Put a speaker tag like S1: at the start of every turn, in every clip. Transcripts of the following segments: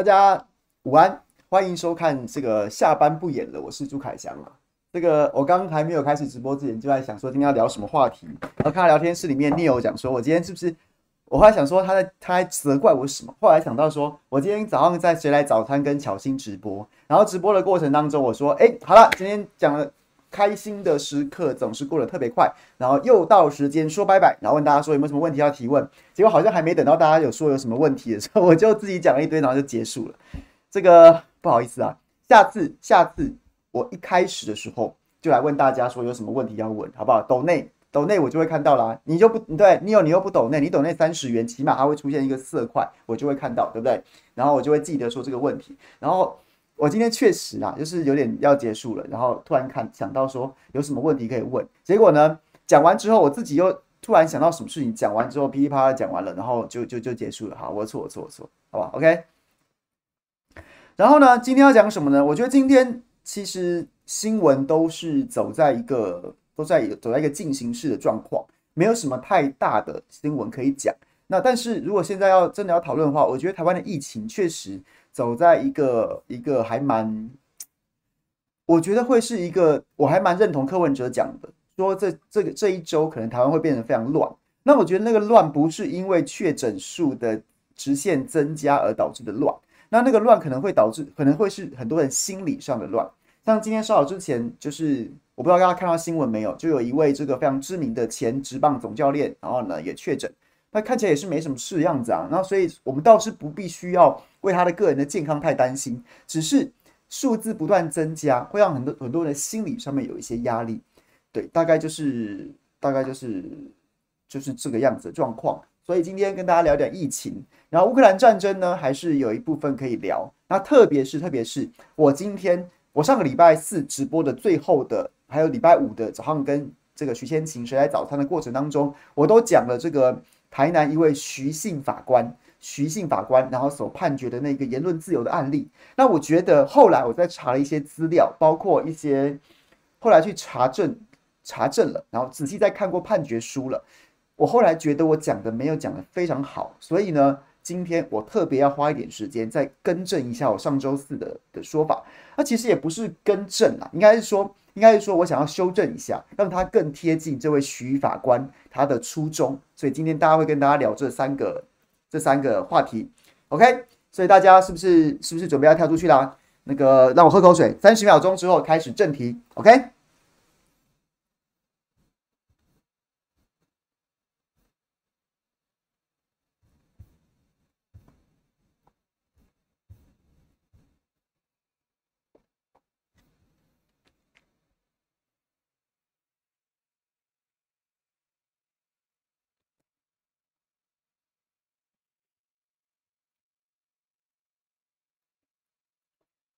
S1: 大家午安，欢迎收看这个下班不演了，我是朱凯翔啊。这个我刚还没有开始直播之前，就在想说今天要聊什么话题。然后看到聊天室里面 Neil 讲说，我今天是不是？我后来想说他在他在责怪我什么？后来想到说我今天早上在谁来早餐跟巧心直播，然后直播的过程当中，我说，哎，好了，今天讲了。开心的时刻总是过得特别快，然后又到时间说拜拜，然后问大家说有没有什么问题要提问，结果好像还没等到大家有说有什么问题的时候，我就自己讲了一堆，然后就结束了。这个不好意思啊，下次下次我一开始的时候就来问大家说有什么问题要问，好不好？抖内抖内我就会看到啦，你就不对，你有你又不抖内，你抖内三十元，起码它会出现一个色块，我就会看到，对不对？然后我就会记得说这个问题，然后。我今天确实啊，就是有点要结束了，然后突然看想到说有什么问题可以问，结果呢，讲完之后我自己又突然想到什么事情，讲完之后噼里啪啦讲完了，然后就就就结束了。好，我错我错我错，好吧，OK。然后呢，今天要讲什么呢？我觉得今天其实新闻都是走在一个都在走在一个进行式的状况，没有什么太大的新闻可以讲。那但是如果现在要真的要讨论的话，我觉得台湾的疫情确实。走在一个一个还蛮，我觉得会是一个，我还蛮认同柯文哲讲的，说这这个这一周可能台湾会变得非常乱。那我觉得那个乱不是因为确诊数的直线增加而导致的乱，那那个乱可能会导致，可能会是很多人心理上的乱。像今天稍早之前，就是我不知道大家看到新闻没有，就有一位这个非常知名的前职棒总教练，然后呢也确诊。那看起来也是没什么事的样子啊，那所以我们倒是不必须要为他的个人的健康太担心，只是数字不断增加，会让很多很多人心理上面有一些压力。对，大概就是大概就是就是这个样子的状况。所以今天跟大家聊点疫情，然后乌克兰战争呢，还是有一部分可以聊。那特别是特别是我今天我上个礼拜四直播的最后的，还有礼拜五的早上跟这个徐千晴谁来早餐的过程当中，我都讲了这个。台南一位徐姓法官，徐姓法官，然后所判决的那个言论自由的案例，那我觉得后来我在查了一些资料，包括一些后来去查证查证了，然后仔细再看过判决书了，我后来觉得我讲的没有讲的非常好，所以呢，今天我特别要花一点时间再更正一下我上周四的的说法，那其实也不是更正啦，应该是说。应该是说，我想要修正一下，让他更贴近这位徐法官他的初衷。所以今天大家会跟大家聊这三个这三个话题，OK？所以大家是不是是不是准备要跳出去啦？那个让我喝口水，三十秒钟之后开始正题，OK？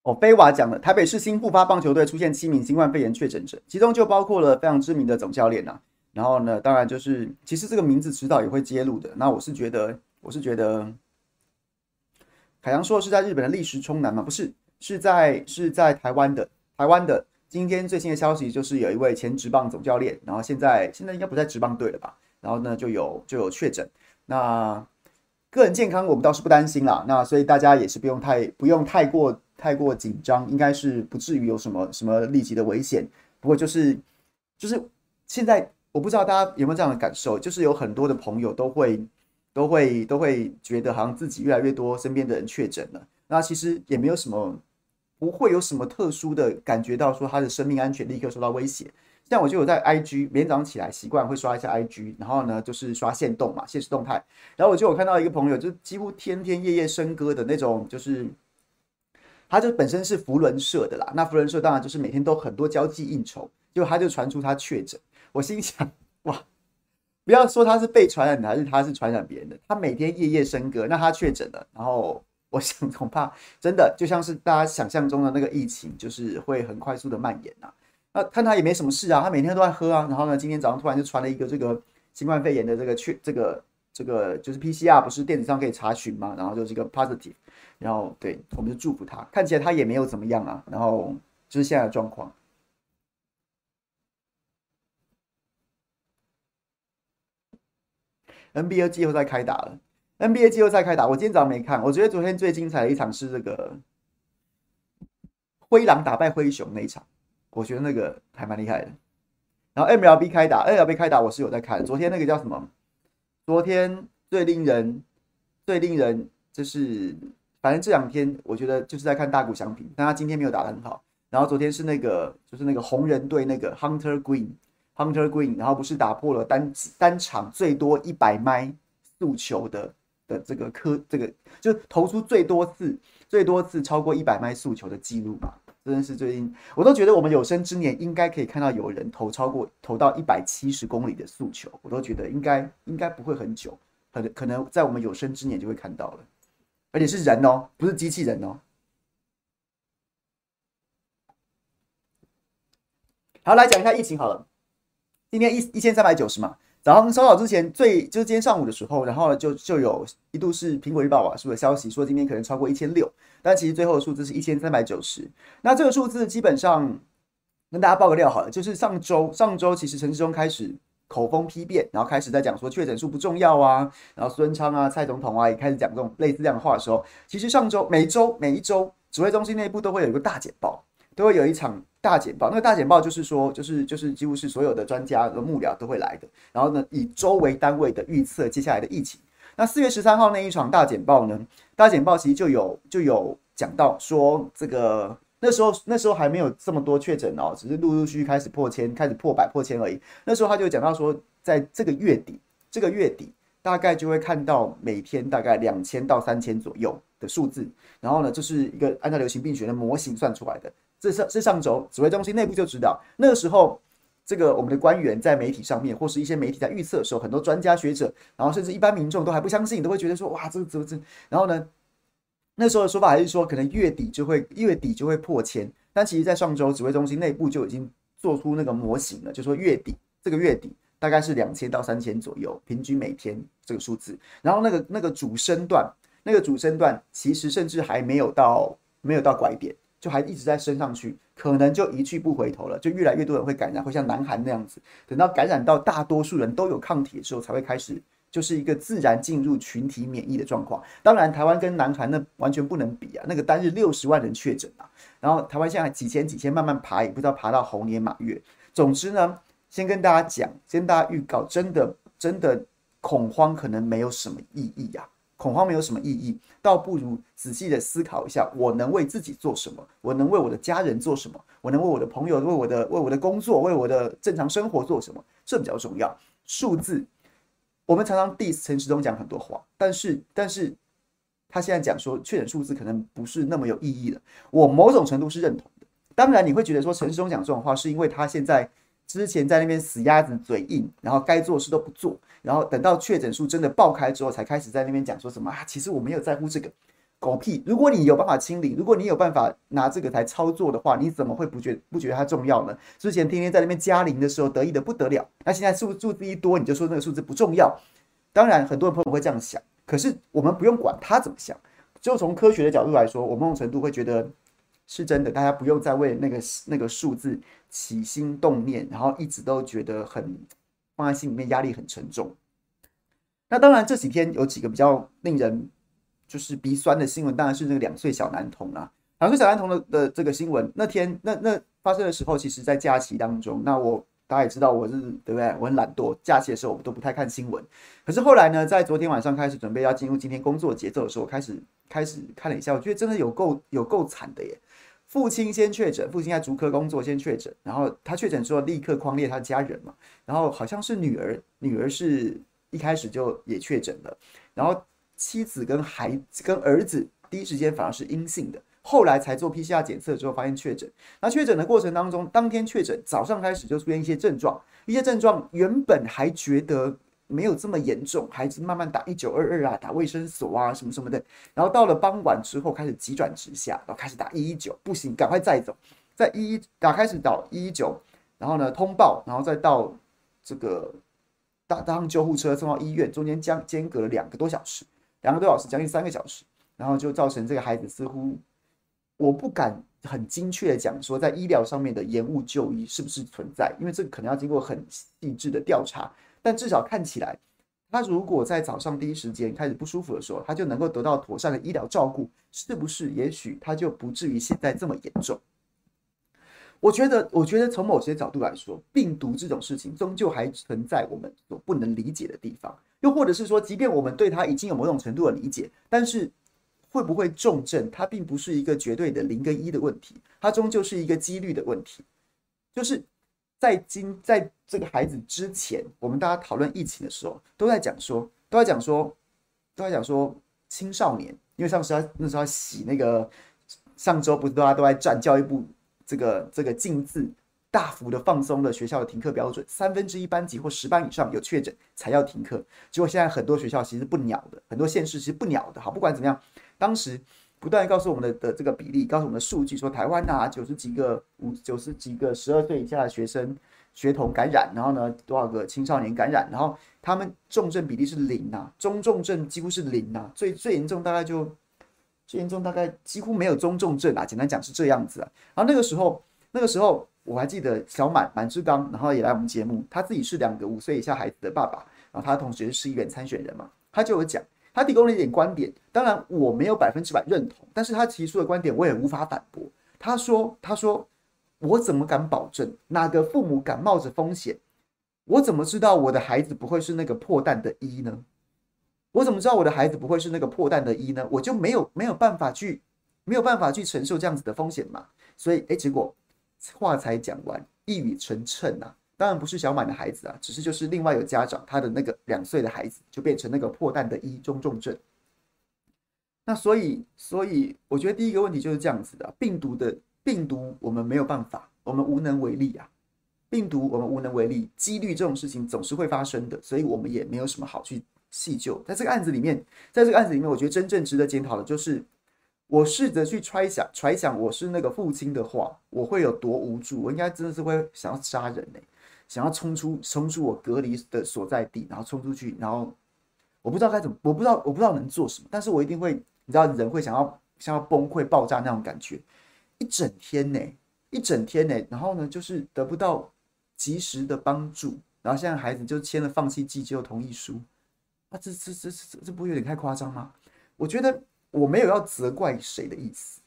S1: 哦，飞娃讲了，台北市新复发棒球队出现七名新冠肺炎确诊者，其中就包括了非常知名的总教练呐、然后呢，当然就是其实这个名字迟早也会揭露的。那我是觉得，我是觉得，凯阳说是在日本的历史冲南吗？不是，是在是在台湾的台湾的。今天最新的消息就是有一位前职棒总教练，然后现在现在应该不在职棒队了吧？然后呢就有就有确诊。那个人健康我们倒是不担心啦。那所以大家也是不用太不用太过。太过紧张，应该是不至于有什么什么立即的危险。不过就是就是现在，我不知道大家有没有这样的感受，就是有很多的朋友都会都会都会觉得好像自己越来越多身边的人确诊了。那其实也没有什么，不会有什么特殊的感觉到说他的生命安全立刻受到威胁。像我就有在 IG 每天早上起来习惯会刷一下 IG，然后呢就是刷限动嘛，限时动态。然后我就有看到一个朋友，就几乎天天夜夜笙歌的那种，就是。他就本身是福伦社的啦，那福伦社当然就是每天都很多交际应酬，就他就传出他确诊，我心想哇，不要说他是被传染的，还是他是传染别人的，他每天夜夜笙歌，那他确诊了，然后我想恐怕真的就像是大家想象中的那个疫情，就是会很快速的蔓延呐。那看他也没什么事啊，他每天都在喝啊，然后呢，今天早上突然就传了一个这个新冠肺炎的这个确这个这个就是 PCR 不是电子上可以查询吗？然后就是一个 positive。然后，对，我们就祝福他。看起来他也没有怎么样啊。然后就是现在的状况。NBA 季后赛开打了。NBA 季后赛开打，我今天早上没看，我觉得昨天最精彩的一场是这个灰狼打败灰熊那一场，我觉得那个还蛮厉害的。然后 MLB 开打，MLB 开打我是有在看，昨天那个叫什么？昨天最令人最令人就是，反正这两天我觉得就是在看大谷翔平，但他今天没有打得很好。然后昨天是那个就是那个红人队那个 Hunter Green，Hunter Green，然后不是打破了单单场最多一百迈速球的的这个科这个就投出最多次最多次超过一百迈速球的记录嘛？真的是最近我都觉得我们有生之年应该可以看到有人投超过投到一百七十公里的诉求，我都觉得应该应该不会很久，可能可能在我们有生之年就会看到了，而且是人哦，不是机器人哦。好，来讲一下疫情好了。今天一一千三百九十嘛，早上稍早之前最就是今天上午的时候，然后就就有一度是苹果日报啊，是不是消息说今天可能超过一千六，但其实最后的数字是一千三百九十。那这个数字基本上跟大家报个料好了，就是上周上周其实陈时中开始口风批变，然后开始在讲说确诊数不重要啊，然后孙昌啊、蔡总统啊也开始讲这种类似这样的话的时候，其实上周每周每一周指挥中心内部都会有一个大简报。都会有一场大简报，那个大简报就是说，就是就是几乎是所有的专家和幕僚都会来的。然后呢，以周为单位的预测接下来的疫情。那四月十三号那一场大简报呢，大简报其实就有就有讲到说，这个那时候那时候还没有这么多确诊哦，只是陆陆续续开始破千，开始破百破千而已。那时候他就讲到说，在这个月底，这个月底大概就会看到每天大概两千到三千左右的数字。然后呢，这是一个按照流行病学的模型算出来的。这是是上周指挥中心内部就知道，那个时候，这个我们的官员在媒体上面，或是一些媒体在预测的时候，很多专家学者，然后甚至一般民众都还不相信，都会觉得说，哇，这个这个这，然后呢，那时候的说法还是说，可能月底就会月底就会破千，但其实，在上周指挥中心内部就已经做出那个模型了，就说月底这个月底大概是两千到三千左右，平均每天这个数字，然后那个那个主升段，那个主升段其实甚至还没有到没有到拐点。就还一直在升上去，可能就一去不回头了，就越来越多人会感染，会像南韩那样子。等到感染到大多数人都有抗体的时候，才会开始就是一个自然进入群体免疫的状况。当然，台湾跟南韩那完全不能比啊，那个单日六十万人确诊啊，然后台湾现在几千几千慢慢爬，也不知道爬到猴年马月。总之呢，先跟大家讲，先跟大家预告，真的真的恐慌可能没有什么意义呀、啊。恐慌没有什么意义，倒不如仔细的思考一下，我能为自己做什么？我能为我的家人做什么？我能为我的朋友、为我的、为我的工作、为我的正常生活做什么？这比较重要。数字，我们常常 diss 陈时中讲很多话，但是，但是他现在讲说确诊数字可能不是那么有意义了。我某种程度是认同的。当然，你会觉得说陈时中讲这种话是因为他现在。之前在那边死鸭子嘴硬，然后该做事都不做，然后等到确诊数真的爆开之后，才开始在那边讲说什么啊？其实我没有在乎这个狗屁。如果你有办法清理，如果你有办法拿这个来操作的话，你怎么会不觉不觉得它重要呢？之前天天在那边加零的时候得意的不得了，那现在数数字一多，你就说那个数字不重要。当然，很多人朋友会这样想，可是我们不用管他怎么想，就从科学的角度来说，我某种程度会觉得。是真的，大家不用再为那个那个数字起心动念，然后一直都觉得很放在心里面，压力很沉重。那当然这几天有几个比较令人就是鼻酸的新闻，当然是那个两岁小男童啊，两岁小男童的的这个新闻，那天那那发生的时候，其实在假期当中。那我大家也知道我是对不对？我很懒惰，假期的时候我都不太看新闻。可是后来呢，在昨天晚上开始准备要进入今天工作节奏的时候，我开始开始看了一下，我觉得真的有够有够惨的耶。父亲先确诊，父亲在竹科工作先确诊，然后他确诊之后立刻匡列他家人嘛，然后好像是女儿，女儿是一开始就也确诊了，然后妻子跟孩子跟儿子第一时间反而是阴性的，后来才做 PCR 检测之后发现确诊。那确诊的过程当中，当天确诊早上开始就出现一些症状，一些症状原本还觉得。没有这么严重，孩子慢慢打一九二二啊，打卫生所啊，什么什么的。然后到了傍晚之后，开始急转直下，然后开始打一一九，不行，赶快再走，在一一打开始打一一九，然后呢通报，然后再到这个搭搭上救护车送到医院，中间将间隔了两个多小时，两个多小时，将近三个小时，然后就造成这个孩子似乎，我不敢很精确的讲说在医疗上面的延误就医是不是存在，因为这个可能要经过很细致的调查。但至少看起来，他如果在早上第一时间开始不舒服的时候，他就能够得到妥善的医疗照顾，是不是？也许他就不至于现在这么严重。我觉得，我觉得从某些角度来说，病毒这种事情终究还存在我们所不能理解的地方，又或者是说，即便我们对它已经有某种程度的理解，但是会不会重症，它并不是一个绝对的零跟一的问题，它终究是一个几率的问题，就是。在今在这个孩子之前，我们大家讨论疫情的时候，都在讲说，都在讲说，都在讲说青少年，因为上时那时候洗那个，上周不是大家都在站教育部这个这个禁字大幅的放松了学校的停课标准，三分之一班级或十班以上有确诊才要停课，结果现在很多学校其实不鸟的，很多县市其实不鸟的，好，不管怎么样，当时。不断告诉我们的的这个比例，告诉我们的数据说，台湾啊九十几个五九十几个十二岁以下的学生学童感染，然后呢多少个青少年感染，然后他们重症比例是零啊，中重症几乎是零啊，最最严重大概就最严重大概几乎没有中重症啊，简单讲是这样子啊。然后那个时候那个时候我还记得小满满志刚，然后也来我们节目，他自己是两个五岁以下孩子的爸爸，然后他同时是市议员参选人嘛，他就有讲。他提供了一点观点，当然我没有百分之百认同，但是他提出的观点我也无法反驳。他说：“他说我怎么敢保证哪个父母敢冒着风险？我怎么知道我的孩子不会是那个破蛋的一呢？我怎么知道我的孩子不会是那个破蛋的一呢？我就没有没有办法去没有办法去承受这样子的风险嘛。所以，诶，结果话才讲完，一语成谶啊。”当然不是小满的孩子啊，只是就是另外有家长，他的那个两岁的孩子就变成那个破蛋的一中重症。那所以，所以我觉得第一个问题就是这样子的：病毒的病毒，我们没有办法，我们无能为力啊。病毒我们无能为力，几率这种事情总是会发生的，所以我们也没有什么好去细究。在这个案子里面，在这个案子里面，我觉得真正值得检讨的就是，我试着去揣想揣想，我是那个父亲的话，我会有多无助？我应该真的是会想要杀人呢、想要冲出冲出我隔离的所在地，然后冲出去，然后我不知道该怎么，我不知道我不知道能做什么，但是我一定会，你知道人会想要想要崩溃爆炸那种感觉，一整天呢，一整天呢，然后呢就是得不到及时的帮助，然后现在孩子就签了放弃急救同意书，啊，这这这这这不有点太夸张吗？我觉得我没有要责怪谁的意思。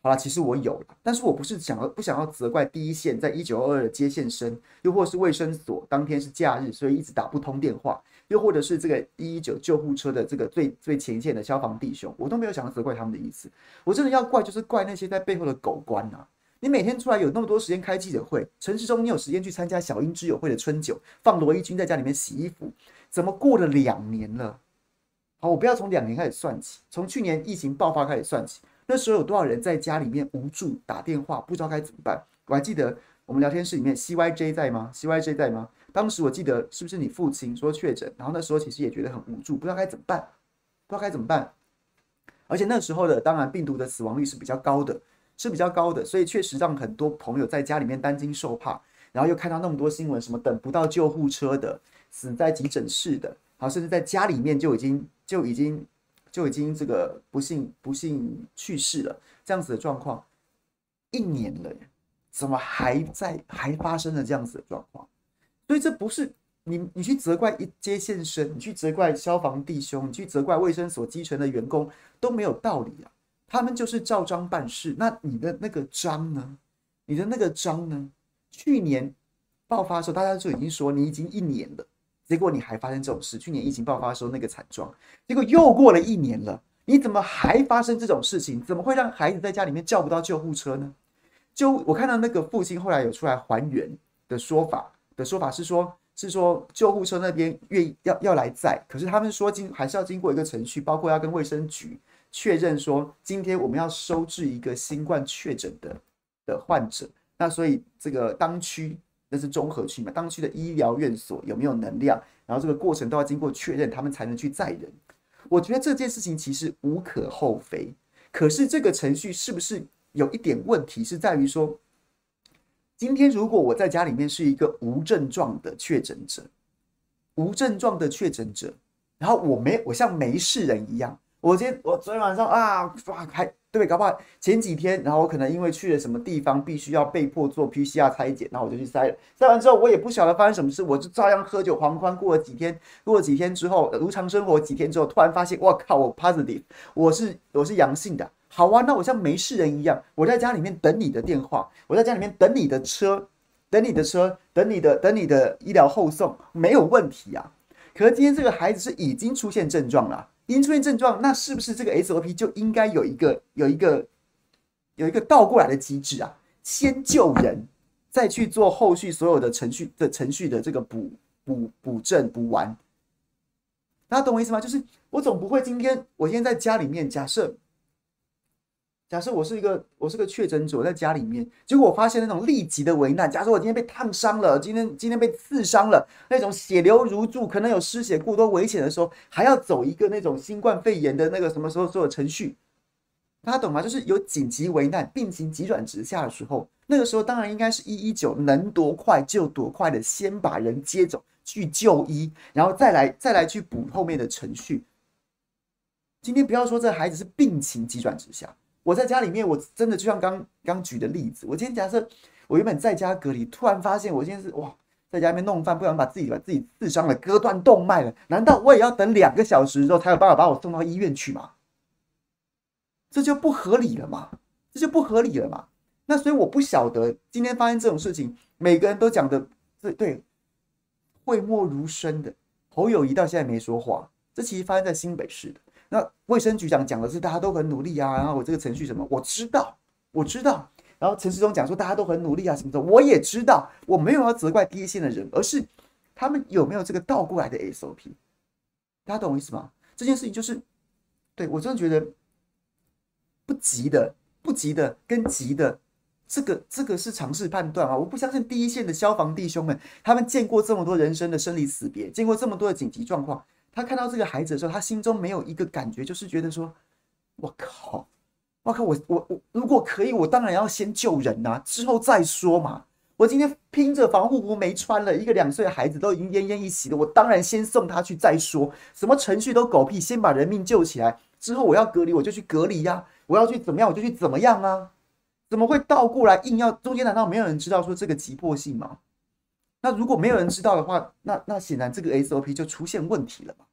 S1: 好了，其实我有了，但是我不是想要不想要责怪第一线在一九二二的接线生，又或是卫生所当天是假日，所以一直打不通电话，又或者是这个一一九救护车的这个最最前线的消防弟兄，我都没有想要责怪他们的意思。我真的要怪，就是怪那些在背后的狗官啊！你每天出来有那么多时间开记者会，陈时中你有时间去参加小英之友会的春酒，放罗一军在家里面洗衣服，怎么过了两年了？好，我不要从两年开始算起，从去年疫情爆发开始算起。那时候有多少人在家里面无助打电话，不知道该怎么办？我还记得我们聊天室里面，CYJ 在吗？CYJ 在吗？当时我记得是不是你父亲说确诊，然后那时候其实也觉得很无助，不知道该怎么办，不知道该怎么办。而且那时候的当然病毒的死亡率是比较高的，是比较高的，所以确实让很多朋友在家里面担惊受怕，然后又看到那么多新闻，什么等不到救护车的，死在急诊室的，好，甚至在家里面就已经就已经。就已经这个不幸不幸去世了，这样子的状况，一年了，怎么还在还发生了这样子的状况？所以这不是你你去责怪一接线生，你去责怪消防弟兄，你去责怪卫生所基层的员工都没有道理啊！他们就是照章办事。那你的那个章呢？你的那个章呢？去年爆发的时候，大家就已经说你已经一年了。结果你还发生这种事？去年疫情爆发的时候那个惨状，结果又过了一年了，你怎么还发生这种事情？怎么会让孩子在家里面叫不到救护车呢？就我看到那个父亲后来有出来还原的说法，的说法是说，是说救护车那边愿意要要来载，可是他们说经还是要经过一个程序，包括要跟卫生局确认说，今天我们要收治一个新冠确诊的的患者，那所以这个当区。那是综合区嘛，当区的医疗院所有没有能量，然后这个过程都要经过确认，他们才能去载人。我觉得这件事情其实无可厚非，可是这个程序是不是有一点问题？是在于说，今天如果我在家里面是一个无症状的确诊者，无症状的确诊者，然后我没我像没事人一样，我今天我昨天晚上啊，哇，还对？搞不好前几天，然后我可能因为去了什么地方，必须要被迫做 PCR 拆检，然后我就去筛了。筛完之后，我也不晓得发生什么事，我就照样喝酒狂欢。过了几天，过了几天之后，如常生活几天之后，突然发现，哇靠，我 positive，我是我是阳性的。好啊，那我像没事人一样，我在家里面等你的电话，我在家里面等你的车，等你的车，等你的等你的医疗后送，没有问题啊。可是今天这个孩子是已经出现症状了。已经出现症状，那是不是这个 SOP 就应该有一个有一个有一个倒过来的机制啊？先救人，再去做后续所有的程序的程序的这个补补补正补完。大家懂我意思吗？就是我总不会今天我今天在家里面假设。假设我是一个我是个确诊者，我在家里面，结果我发现那种立即的危难。假设我今天被烫伤了，今天今天被刺伤了，那种血流如注，可能有失血过多危险的时候，还要走一个那种新冠肺炎的那个什么时候做的程序，大家懂吗？就是有紧急危难、病情急转直下的时候，那个时候当然应该是一一九能多快就多快的先把人接走去就医，然后再来再来去补后面的程序。今天不要说这孩子是病情急转直下。我在家里面，我真的就像刚刚举的例子，我今天假设我原本在家隔离，突然发现我今天是哇，在家里面弄饭，不小心把自己把自己刺伤了，割断动脉了，难道我也要等两个小时之后才有办法把我送到医院去吗？这就不合理了嘛，这就不合理了嘛。那所以我不晓得今天发生这种事情，每个人都讲的对对，讳莫如深的侯友宜到现在没说话，这其实发生在新北市的。那卫生局长讲的是大家都很努力啊，然后我这个程序什么我知道，我知道。然后陈世忠讲说大家都很努力啊，什么的我也知道。我没有要责怪第一线的人，而是他们有没有这个倒过来的 SOP？大家懂我意思吗？这件事情就是，对，我真的觉得不急的，不急的跟急的，这个这个是常识判断啊。我不相信第一线的消防弟兄们，他们见过这么多人生的生离死别，见过这么多的紧急状况。他看到这个孩子的时候，他心中没有一个感觉，就是觉得说：“我靠，我靠，我我我，如果可以，我当然要先救人呐，之后再说嘛。我今天拼着防护服没穿了，一个两岁的孩子都已经奄奄一息了，我当然先送他去再说。什么程序都狗屁，先把人命救起来，之后我要隔离我就去隔离呀，我要去怎么样我就去怎么样啊？怎么会倒过来硬要？中间难道没有人知道说这个急迫性吗？”那如果没有人知道的话，那那显然这个 SOP 就出现问题了嘛？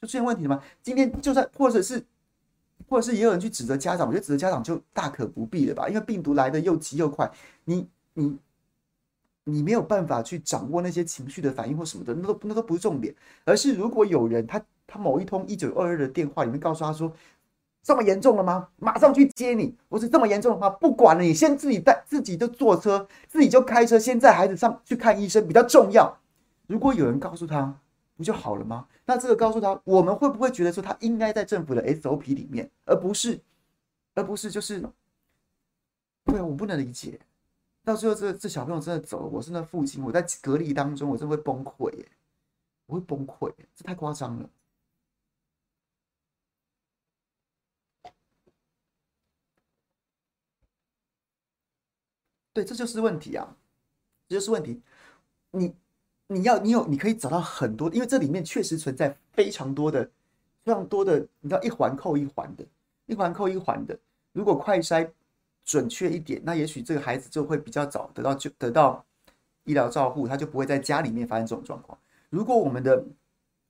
S1: 就出现问题了吗？今天就算或者是或者是也有人去指责家长，我觉得指责家长就大可不必了吧？因为病毒来的又急又快，你你你没有办法去掌握那些情绪的反应或什么的，那都那都不是重点，而是如果有人他他某一通一九二二的电话里面告诉他说。这么严重了吗？马上去接你！不是这么严重的话，不管了，你先自己带自己就坐车，自己就开车，先带孩子上去看医生比较重要。如果有人告诉他，不就好了吗？那这个告诉他，我们会不会觉得说他应该在政府的 SOP 里面，而不是，而不是就是，对，我不能理解。到最后这这小朋友真的走了，我是那父亲，我在隔离当中，我真的会崩溃耶，我会崩溃，这太夸张了。对，这就是问题啊，这就是问题。你，你要，你有，你可以找到很多，因为这里面确实存在非常多的、非常多的，你知道，一环扣一环的，一环扣一环的。如果快筛准确一点，那也许这个孩子就会比较早得到就得到医疗照护，他就不会在家里面发生这种状况。如果我们的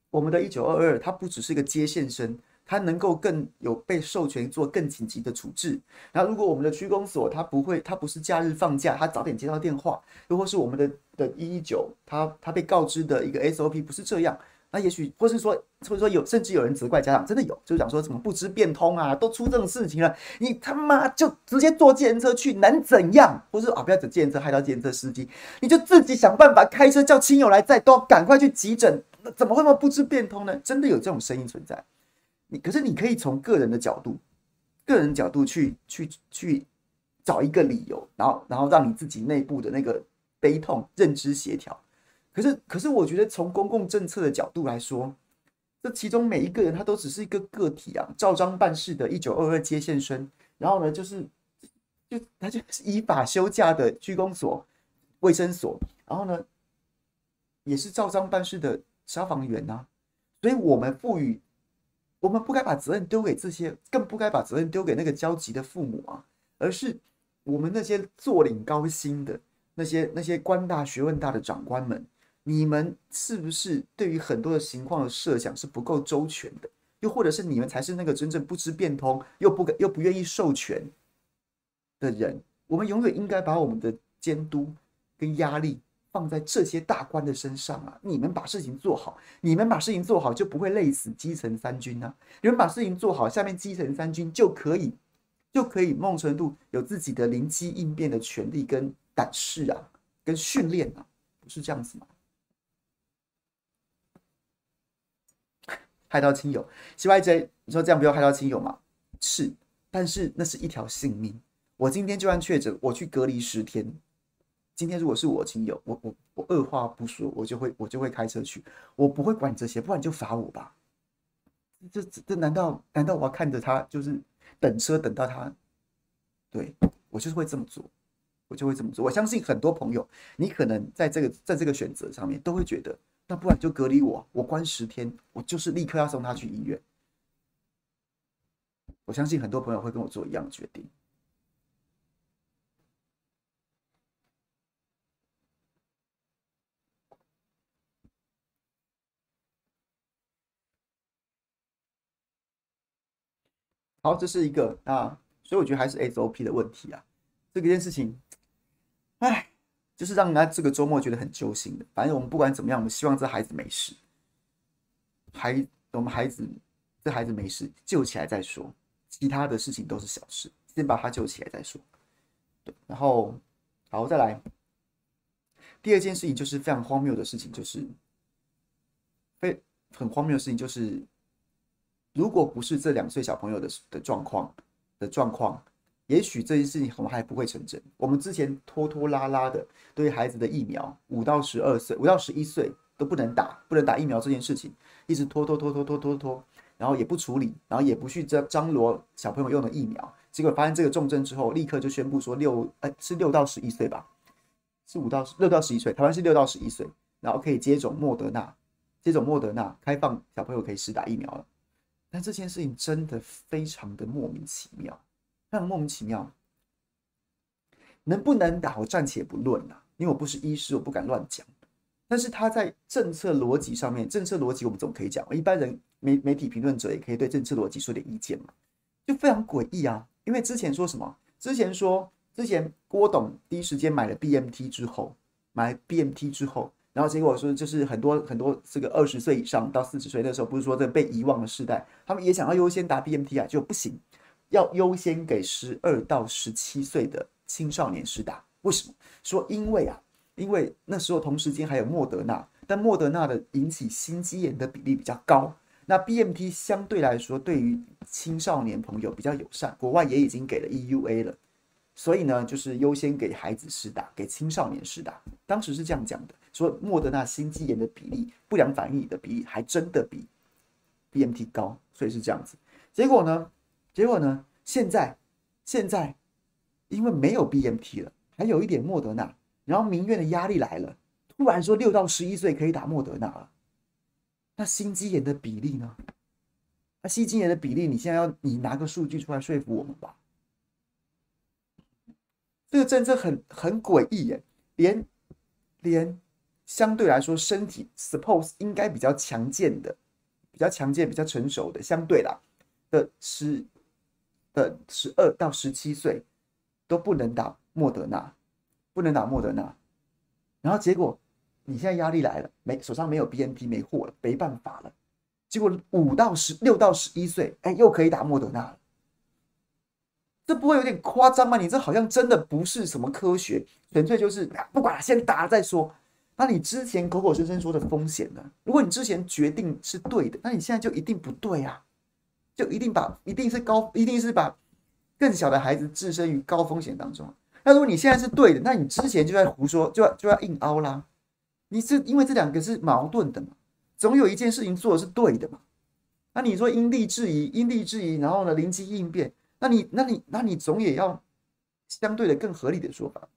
S1: 我们的一九二二，它不只是一个接线生。他能够更有被授权做更紧急的处置。然后，如果我们的区公所他不会，他不是假日放假，他早点接到电话，又或是我们的的一一九，他他被告知的一个 SOP 不是这样，那也许或是说，或者说有，甚至有人责怪家长，真的有，就是讲说怎么不知变通啊，都出这种事情了，你他妈就直接坐计程车去，能怎样？或是啊，不要等计程车害到计程车司机，你就自己想办法开车叫亲友来载，都要赶快去急诊，怎么会那么不知变通呢？真的有这种声音存在。你可是你可以从个人的角度，个人角度去去去找一个理由，然后然后让你自己内部的那个悲痛认知协调。可是可是我觉得从公共政策的角度来说，这其中每一个人他都只是一个个体啊，照章办事的一九二二接线生，然后呢就是就他就是 依法休假的区公所、卫生所，然后呢也是照章办事的消防员呐、所以我们赋予。我们不该把责任丢给这些，更不该把责任丢给那个焦急的父母啊，而是我们那些坐领高薪的那些那些官大学问大的长官们，你们是不是对于很多的情况的设想是不够周全的？又或者是你们才是那个真正不知变通又不又不愿意授权的人？我们永远应该把我们的监督跟压力。放在这些大官的身上啊！你们把事情做好，你们把事情做好，就不会累死基层三军啊！你们把事情做好，下面基层三军就可以，就可以某种程度有自己的灵机应变的权利跟胆识啊，跟训练啊，不是这样子吗？害到亲友，CYJ，你说这样不要害到亲友吗？是，但是那是一条性命。我今天就算确诊，我去隔离十天。今天如果是我亲友，我我我二话不说，我就会我就会开车去，我不会管这些，不然就罚我吧。这这难道难道我要看着他就是等车等到他？对，我就是会这么做，我就会这么做。我相信很多朋友，你可能在这个在这个选择上面都会觉得，那不然就隔离我，我关十天，我就是立刻要送他去医院。我相信很多朋友会跟我做一样的决定。好，这是一个啊，所以我觉得还是 SOP 的问题啊。这个件事情，哎，就是让人家这个周末觉得很揪心的。反正我们不管怎么样，我们希望这孩子没事，孩我们孩子这孩子没事，救起来再说，其他的事情都是小事，先把他救起来再说。对，然后好，再来。第二件事情就是非常荒谬的事情，就是非很荒谬的事情就是。如果不是这两岁小朋友的的状况的状况，也许这件事情我们还不会成真。我们之前拖拖拉拉的对孩子的疫苗，五到十二岁、五到十一岁都不能打，不能打疫苗这件事情，一直拖拖拖拖拖拖拖，然后也不处理，然后也不去张张罗小朋友用的疫苗，结果发现这个重症之后，立刻就宣布说六哎是六到十一岁吧，是五到六到十一岁，台湾是六到十一岁，然后可以接种莫德纳，接种莫德纳，开放小朋友可以施打疫苗了。但这件事情真的非常的莫名其妙，非常莫名其妙。能不能打，我暂且不论了，因为我不是医师，我不敢乱讲。但是他在政策逻辑上面，政策逻辑我们总可以讲，一般人媒媒体评论者也可以对政策逻辑说点意见嘛，就非常诡异啊。因为之前说什么？之前说之前郭董第一时间买了 BMT 之后，买 BMT 之后。然后结果说，就是很多很多这个二十岁以上到四十岁那时候，不是说这被遗忘的世代，他们也想要优先打 BNT 啊，就不行，要优先给十二到十七岁的青少年施打。为什么？说因为啊，因为那时候同时间还有莫德纳，但莫德纳的引起心肌炎的比例比较高，那 BNT 相对来说对于青少年朋友比较友善，国外也已经给了 EUA 了。所以呢，就是优先给孩子施打，给青少年施打。当时是这样讲的，说莫德纳心肌炎的比例、不良反应的比例还真的比 B M T 高，所以是这样子。结果呢，结果呢，现在现在因为没有 B M T 了，还有一点莫德纳，然后民院的压力来了，突然说六到十一岁可以打莫德纳了。那心肌炎的比例呢？那心肌炎的比例，你现在要你拿个数据出来说服我们吧。这个政策很很诡异耶，连连相对来说身体 suppose 应该比较强健的、比较强健、比较成熟的，相对啦的十的十二到十七岁都不能打莫德纳，不能打莫德纳。然后结果你现在压力来了，没手上没有 BNT 没货了，没办法了。结果五到十六到十一岁，哎，又可以打莫德纳了。这不会有点夸张吗？你这好像真的不是什么科学，纯粹就是不管了，先打了再说。那你之前口口声声说的风险呢？如果你之前决定是对的，那你现在就一定不对啊，就一定把一定是高，一定是把更小的孩子置身于高风险当中。那如果你现在是对的，那你之前就在胡说，就要就要硬凹啦。你是因为这两个是矛盾的嘛？总有一件事情做的是对的嘛？那你说因地制宜，因地制宜，然后呢，灵机应变。那你，那你，那你总也要相对的更合理的说法。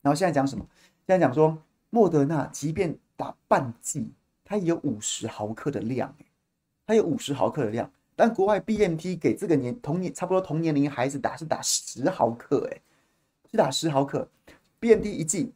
S1: 然后现在讲什么？现在讲说，莫德纳即便打半剂，它也有五十毫克的量，它有五十毫克的量。但国外 BNT 给这个年同年差不多同年龄孩子打是打十毫克，哎，是打十毫克，BNT 一剂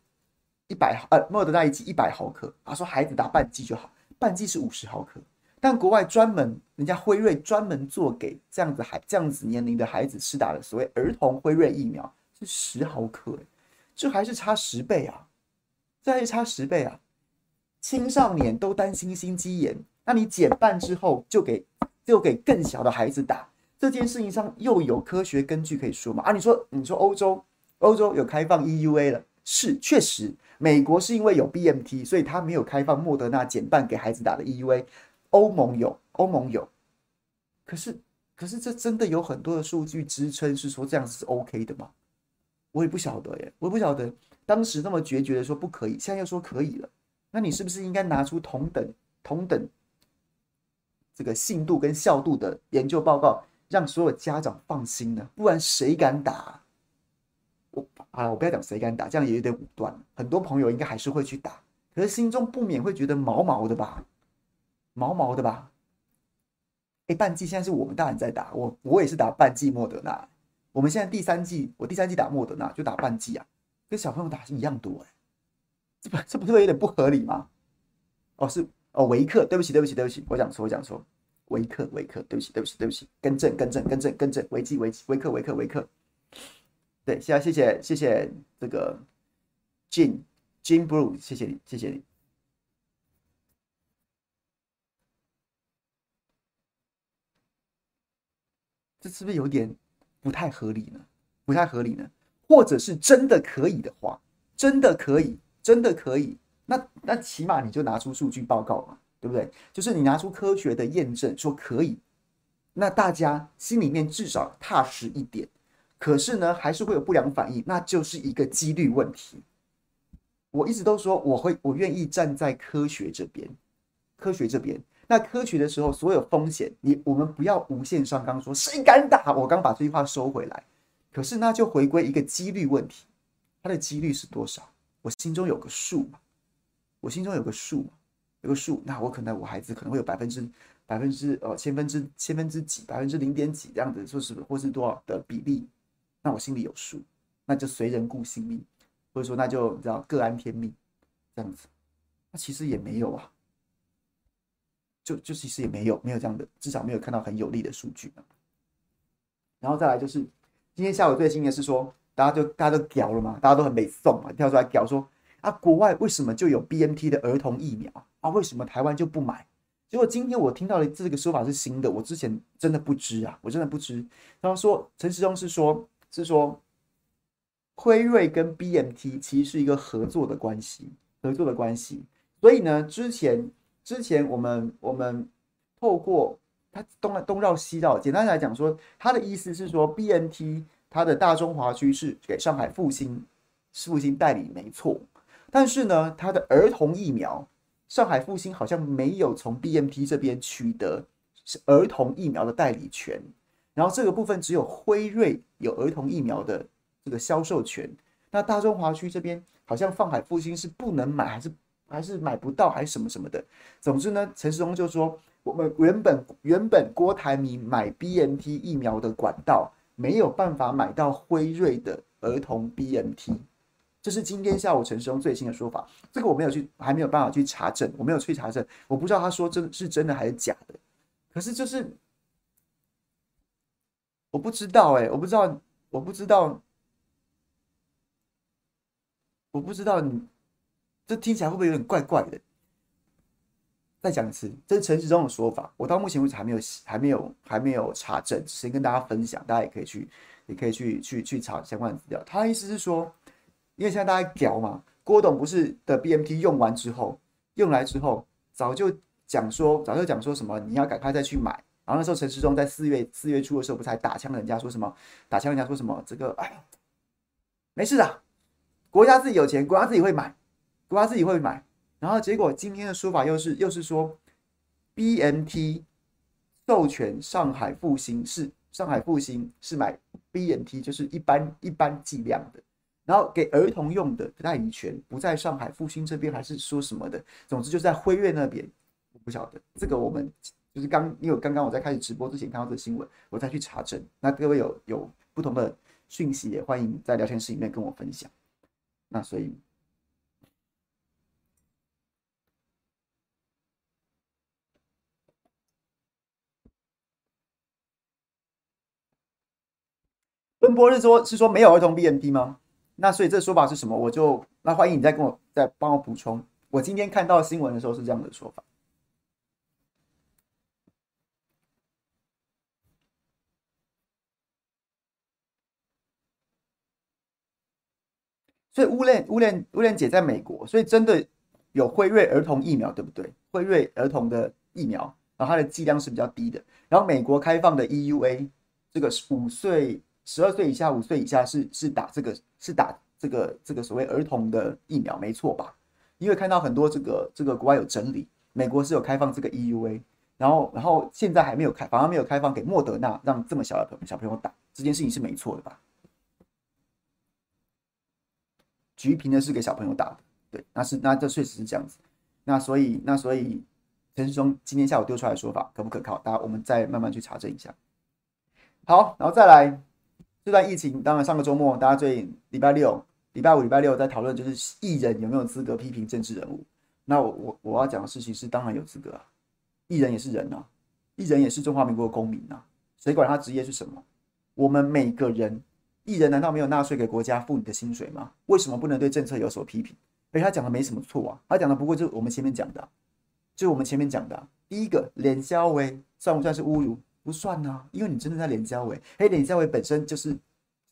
S1: 一百毫，呃，莫德纳一剂一百毫克，他说孩子打半剂就好，半剂是五十毫克。但国外专门，人家辉瑞专门做给这样子孩这样子年龄的孩子施打的所谓儿童辉瑞疫苗是十毫克，哎，这还是差十倍啊，这还是差十倍啊！青少年都担心心肌炎，那你减半之后就给就给更小的孩子打，这件事情上又有科学根据可以说吗？啊，你说你说欧洲欧洲有开放 EUA 了，是确实，美国是因为有 BMT，所以他没有开放莫德纳减半给孩子打的 EUA。欧盟有，欧盟有，可是，可是这真的有很多的数据支撑，是说这样是 OK 的吗？我也不晓得耶，我也不晓得。当时那么决绝的说不可以，现在又说可以了，那你是不是应该拿出同等、同等这个信度跟效度的研究报告，让所有家长放心呢？不然谁敢打？我啊，我不要讲谁敢打，这样也有点武断。很多朋友应该还是会去打，可是心中不免会觉得毛毛的吧。毛毛的吧？哎，半季现在是我们大人在打，我我也是打半季莫德纳。我们现在第三季，我第三季打莫德纳就打半季啊，跟小朋友打是一样多哎，这不这不是有点不合理吗？哦，是哦，维克，对不起对不起对不起，我讲错我讲错，维克维克，对不起对不起对不起，更正更正更正更正，维基维基维克维克维克，对，现在谢谢谢谢这个 Jean Jean Blue，谢谢你谢谢你。这是不是有点不太合理呢？不太合理呢？或者是真的可以的话，真的可以，真的可以，那那起码你就拿出数据报告嘛，对不对？就是你拿出科学的验证说可以，那大家心里面至少踏实一点。可是呢，还是会有不良反应，那就是一个几率问题。我一直都说我会，我愿意站在科学这边，科学这边。那科学的时候，所有风险，你我们不要无限上纲，说谁敢打？我刚把这句话收回来。可是那就回归一个几率问题，它的几率是多少？我心中有个数嘛，我心中有个数嘛，有个数。那我可能我孩子可能会有百分之百分之呃千分之千分之几百分之零点几这样子，说是或是多少的比例？那我心里有数，那就随人顾性命，或者说那就你知道各安天命这样子。那其实也没有啊。就就其实也没有没有这样的，至少没有看到很有利的数据。然后再来就是今天下午最新的是说，大家就大家都屌了嘛，大家都很美送嘛，跳出来屌说啊，国外为什么就有 BNT 的儿童疫苗啊？为什么台湾就不买？结果今天我听到的这个说法是新的，我之前真的不知啊，我真的不知。然后说陈时中是说，是说辉瑞跟 BNT 其实是一个合作的关系，合作的关系。所以呢，之前。之前我们我们透过他东东绕西绕，简单来讲说，他的意思是说，BNT 它的大中华区是给上海复星复星代理没错，但是呢，它的儿童疫苗上海复星好像没有从 BNT 这边取得是儿童疫苗的代理权，然后这个部分只有辉瑞有儿童疫苗的这个销售权，那大中华区这边好像上海复星是不能买还是？还是买不到，还是什么什么的。总之呢，陈时中就说，我们原本原本郭台铭买 BNT 疫苗的管道没有办法买到辉瑞的儿童 BNT，这是今天下午陈时中最新的说法。这个我没有去，还没有办法去查证，我没有去查证，我不知道他说真是真的还是假的。可是就是我不知道，哎，我不知道，我不知道，我不知道你。这听起来会不会有点怪怪的？再讲一次，这是陈时中的说法，我到目前为止还没有、还没有、还没有查证，先跟大家分享，大家也可以去、也可以去、去、去查相关的资料。他的意思是说，因为现在大家屌嘛，郭董不是的 BMT 用完之后，用来之后，早就讲说，早就讲说什么，你要赶快再去买。然后那时候陈时中在四月四月初的时候，不是还打枪人家说什么？打枪人家说什么？这个哎，没事的，国家自己有钱，国家自己会买。国家自己会买，然后结果今天的说法又是又是说，BNT 授权上海复星是上海复星是买 BNT，就是一般一般剂量的，然后给儿童用的代理权不在上海复星这边，还是说什么的？总之就是在辉瑞那边，我不晓得这个我们就是刚因为刚刚我在开始直播之前看到这个新闻，我再去查证。那各位有有不同的讯息，也欢迎在聊天室里面跟我分享。那所以。温波是说是说没有儿童 BNT 吗？那所以这说法是什么？我就那欢迎你再跟我再帮我补充。我今天看到新闻的时候是这样的说法。所以乌莲乌莲乌莲姐在美国，所以真的有辉瑞儿童疫苗，对不对？辉瑞儿童的疫苗，然后它的剂量是比较低的。然后美国开放的 EUA，这个五岁。十二岁以下、五岁以下是是打这个是打这个这个所谓儿童的疫苗，没错吧？因为看到很多这个这个国外有整理，美国是有开放这个 EUA，然后然后现在还没有开，反而没有开放给莫德纳，让这么小的小朋友打，这件事情是没错的吧？橘皮呢是给小朋友打的，对，那是那这确实是这样子，那所以那所以陈时中今天下午丢出来的说法可不可靠？大家我们再慢慢去查证一下。好，然后再来。这段疫情，当然上个周末，大家最礼拜六、礼拜五、礼拜六在讨论，就是艺人有没有资格批评政治人物。那我我我要讲的事情是，当然有资格啊，艺人也是人啊，艺人也是中华民国的公民啊，谁管他职业是什么？我们每个人，艺人难道没有纳税给国家付你的薪水吗？为什么不能对政策有所批评？而他讲的没什么错啊，他讲的不过就是我们前面讲的，就是我们前面讲的，第一个脸肖喂算不算是侮辱？不算呐、因为你真的在脸交伟，嘿，脸交伟本身就是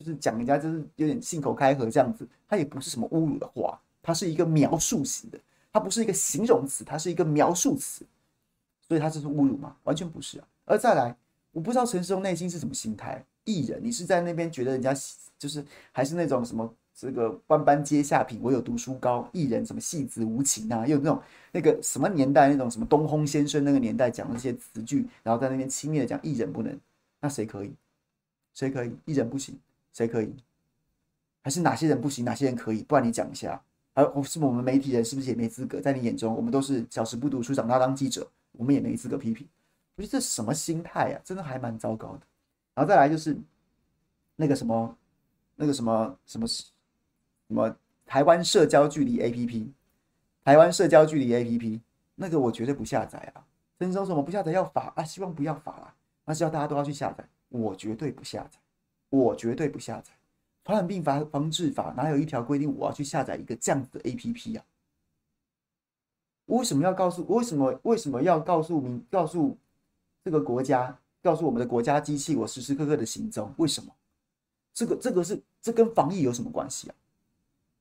S1: 就是讲人家就是有点信口开河这样子，他也不是什么侮辱的话，它是一个描述型的，它不是一个形容词，它是一个描述词，所以它这是侮辱吗？完全不是啊。而再来，我不知道陈世忠内心是什么心态，艺人，你是在那边觉得人家就是还是那种什么？这个万般皆下品，唯有读书高。艺人什么戏子无情啊？又有那种那个什么年代那种什么东烘先生那个年代讲的那些词句，然后在那边轻蔑的讲艺人不能，那谁可以？谁可以？艺人不行，谁可以？还是哪些人不行？哪些人可以？不然你讲一下。还有是不是我们媒体人是不是也没资格？在你眼中，我们都是小时不读书长大当记者，我们也没资格批评。我觉得这什么心态啊？真的还蛮糟糕的。然后再来就是那个什么，那个什么什么。什么台湾社交距离 APP？台湾社交距离 APP，那个我绝对不下载啊！陈时什么不下载要罚啊？希望不要罚啊！那希望大家都要去下载，我绝对不下载，我绝对不下载。传染病防防治法哪有一条规定我要去下载一个这样子的 APP 啊？为什么要告诉？为什么为什么要告诉民？告诉这个国家？告诉我们的国家机器我时时刻刻的行踪？为什么？这个这个是这跟防疫有什么关系啊？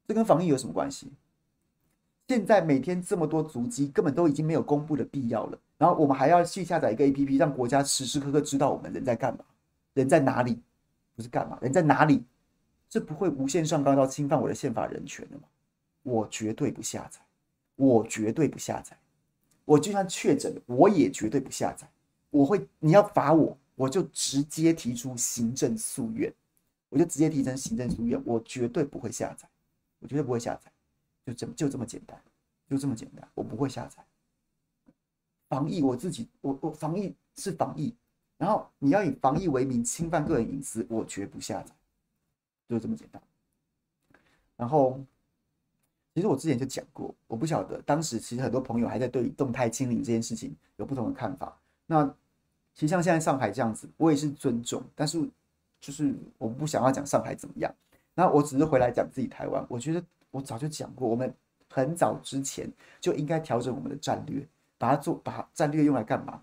S1: 这跟防疫有什么关系？现在每天这么多足迹，根本都已经没有公布的必要了。然后我们还要去下载一个 APP，让国家时时刻刻知道我们人在干嘛，人在哪里，不是干嘛，人在哪里？这不会无限上纲到侵犯我的宪法人权的吗？我绝对不下载，我绝对不下载。我就算确诊，我也绝对不下载。我会，你要罚我，我就直接提出行政诉愿，我就直接提成行政诉愿，我绝对不会下载。我绝对不会下载，就这么就这么简单，就这么简单，我不会下载。防疫我自己，我我防疫是防疫，然后你要以防疫为名侵犯个人隐私，我绝不下载，就这么简单。然后，其实我之前就讲过，我不晓得当时其实很多朋友还在对动态清零这件事情有不同的看法。那其实像现在上海这样子，我也是尊重，但是就是我不想要讲上海怎么样。那我只是回来讲自己台湾，我觉得我早就讲过，我们很早之前就应该调整我们的战略，把它做，把战略用来干嘛？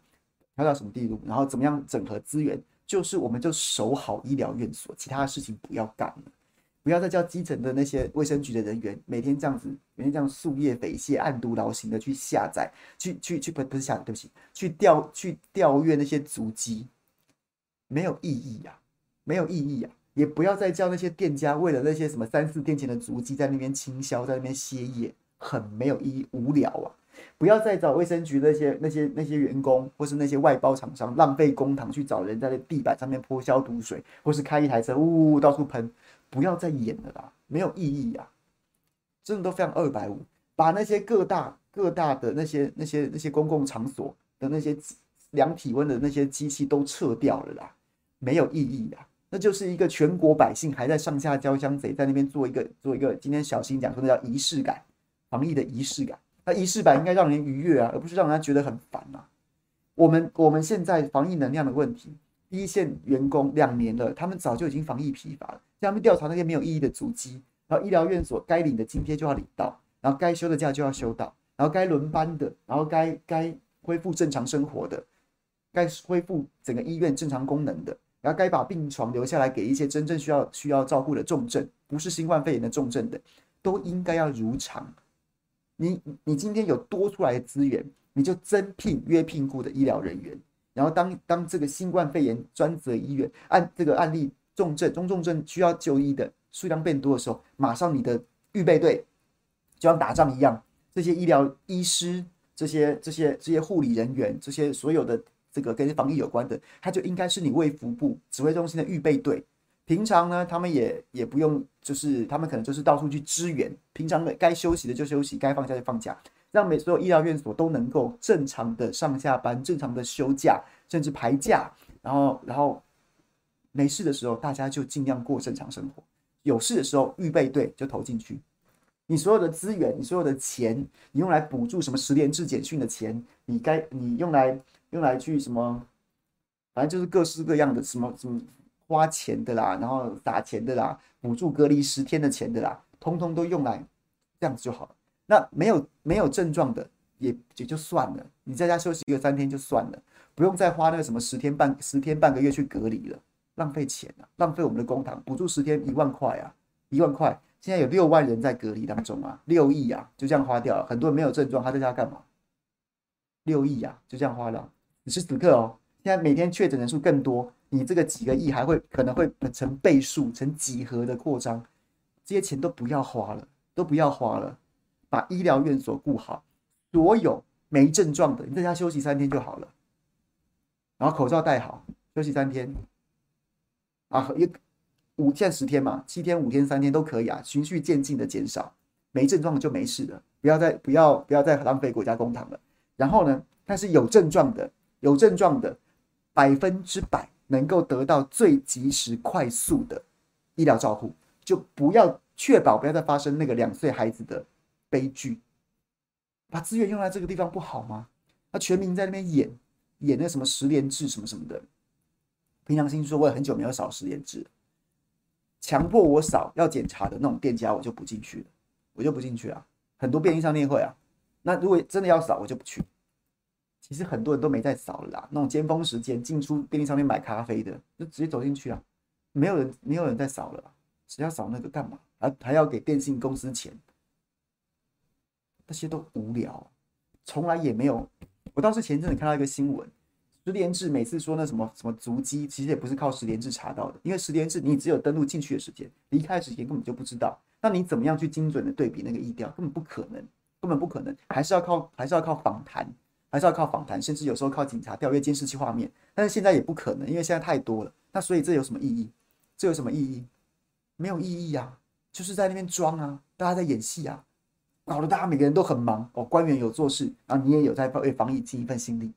S1: 调到什么地步？然后怎么样整合资源？就是我们就守好医疗院所，其他的事情不要干了，不要再叫基层的那些卫生局的人员每天这样子，每天这样夙夜匪懈、暗度劳形的去下载，去去去不不是下载，对不起，去调去调阅那些足迹，没有意义呀，没有意义呀。也不要再叫那些店家为了那些什么三四天前的足迹在那边清销，在那边歇业，很没有意义，无聊啊！不要再找卫生局那些那些那些员工，或是那些外包厂商浪费公帑去找人在那地板上面泼消毒水，或是开一台车呜呜到处喷，不要再演了啦，没有意义呀！真的都非常二百五，把那些各大各大的那些那些那些公共场所的那些量体温的那些机器都撤掉了啦，没有意义啊。那就是一个全国百姓还在上下交相贼，在那边做一个做一个。今天小新讲说那叫仪式感，防疫的仪式感。那仪式感应该让人愉悦啊，而不是让人家觉得很烦啊。我们我们现在防疫能量的问题，第一线员工两年了，他们早就已经防疫疲乏了。像他们调查那些没有意义的阻击，然后医疗院所该领的津贴就要领到，然后该休的假就要休到，然后该轮班的，然后该该恢复正常生活的，该恢复整个医院正常功能的。然后该把病床留下来给一些真正需要需要照顾的重症，不是新冠肺炎的重症的，都应该要如常。你你今天有多出来的资源，你就增聘约聘雇的医疗人员。然后当当这个新冠肺炎专责医院按这个案例重症中重症需要就医的数量变多的时候，马上你的预备队就像打仗一样，这些医疗医师、这些这些这些护理人员、这些所有的。这个跟防疫有关的，他就应该是你卫福部指挥中心的预备队。平常呢，他们也也不用，就是他们可能就是到处去支援。平常的该休息的就休息，该放假就放假，让每所有医疗院所都能够正常的上下班，正常的休假，甚至排假。然后，然后没事的时候，大家就尽量过正常生活。有事的时候，预备队就投进去。你所有的资源，你所有的钱，你用来补助什么实联制简讯的钱，你该你用来。用来去什么，反正就是各式各样的什么什么花钱的啦，然后打钱的啦，补助隔离十天的钱的啦，通通都用来这样子就好了。那没有没有症状的也也就算了，你在家休息个三天就算了，不用再花那个什么十天半十天半个月去隔离了，浪费钱啊，浪费我们的公帑，补助十天一万块啊，一万块，现在有六万人在隔离当中啊，六亿啊，就这样花掉了，很多人没有症状，他在家干嘛？六亿啊，就这样花了。此时此刻哦，现在每天确诊人数更多，你这个几个亿还会可能会成倍数、成几何的扩张，这些钱都不要花了，都不要花了，把医疗院所顾好，所有没症状的，你在家休息三天就好了，然后口罩戴好，休息三天，啊，一五天十天嘛，七天五天三天都可以啊，循序渐进的减少，没症状就没事了，不要再不要不要再浪费国家公帑了，然后呢，但是有症状的。有症状的，百分之百能够得到最及时、快速的医疗照护，就不要确保不要再发生那个两岁孩子的悲剧。把资源用在这个地方不好吗？那全民在那边演演那什么十连制什么什么的，平常心说，我也很久没有扫十连制了。强迫我扫要检查的那种店家，我就不进去了，我就不进去啊。很多便利商店会啊，那如果真的要扫，我就不去。其实很多人都没在扫了啦，那种尖峰时间进出便利商店买咖啡的，就直接走进去啊，没有人，没有人在扫了，谁要扫那个干嘛？还还要给电信公司钱，那些都无聊，从来也没有。我倒是前阵子看到一个新闻，十连制每次说那什么什么足迹，其实也不是靠十连制查到的，因为十连制你只有登录进去的时间，离开的时间根本就不知道。那你怎么样去精准的对比那个疫调？根本不可能，根本不可能，还是要靠还是要靠访谈。还是要靠访谈，甚至有时候靠警察调阅监视器画面，但是现在也不可能，因为现在太多了。那所以这有什么意义？这有什么意义？没有意义呀，就是在那边装啊，大家在演戏啊，搞得大家每个人都很忙哦。官员有做事，然后你也有在为防疫尽一份心力。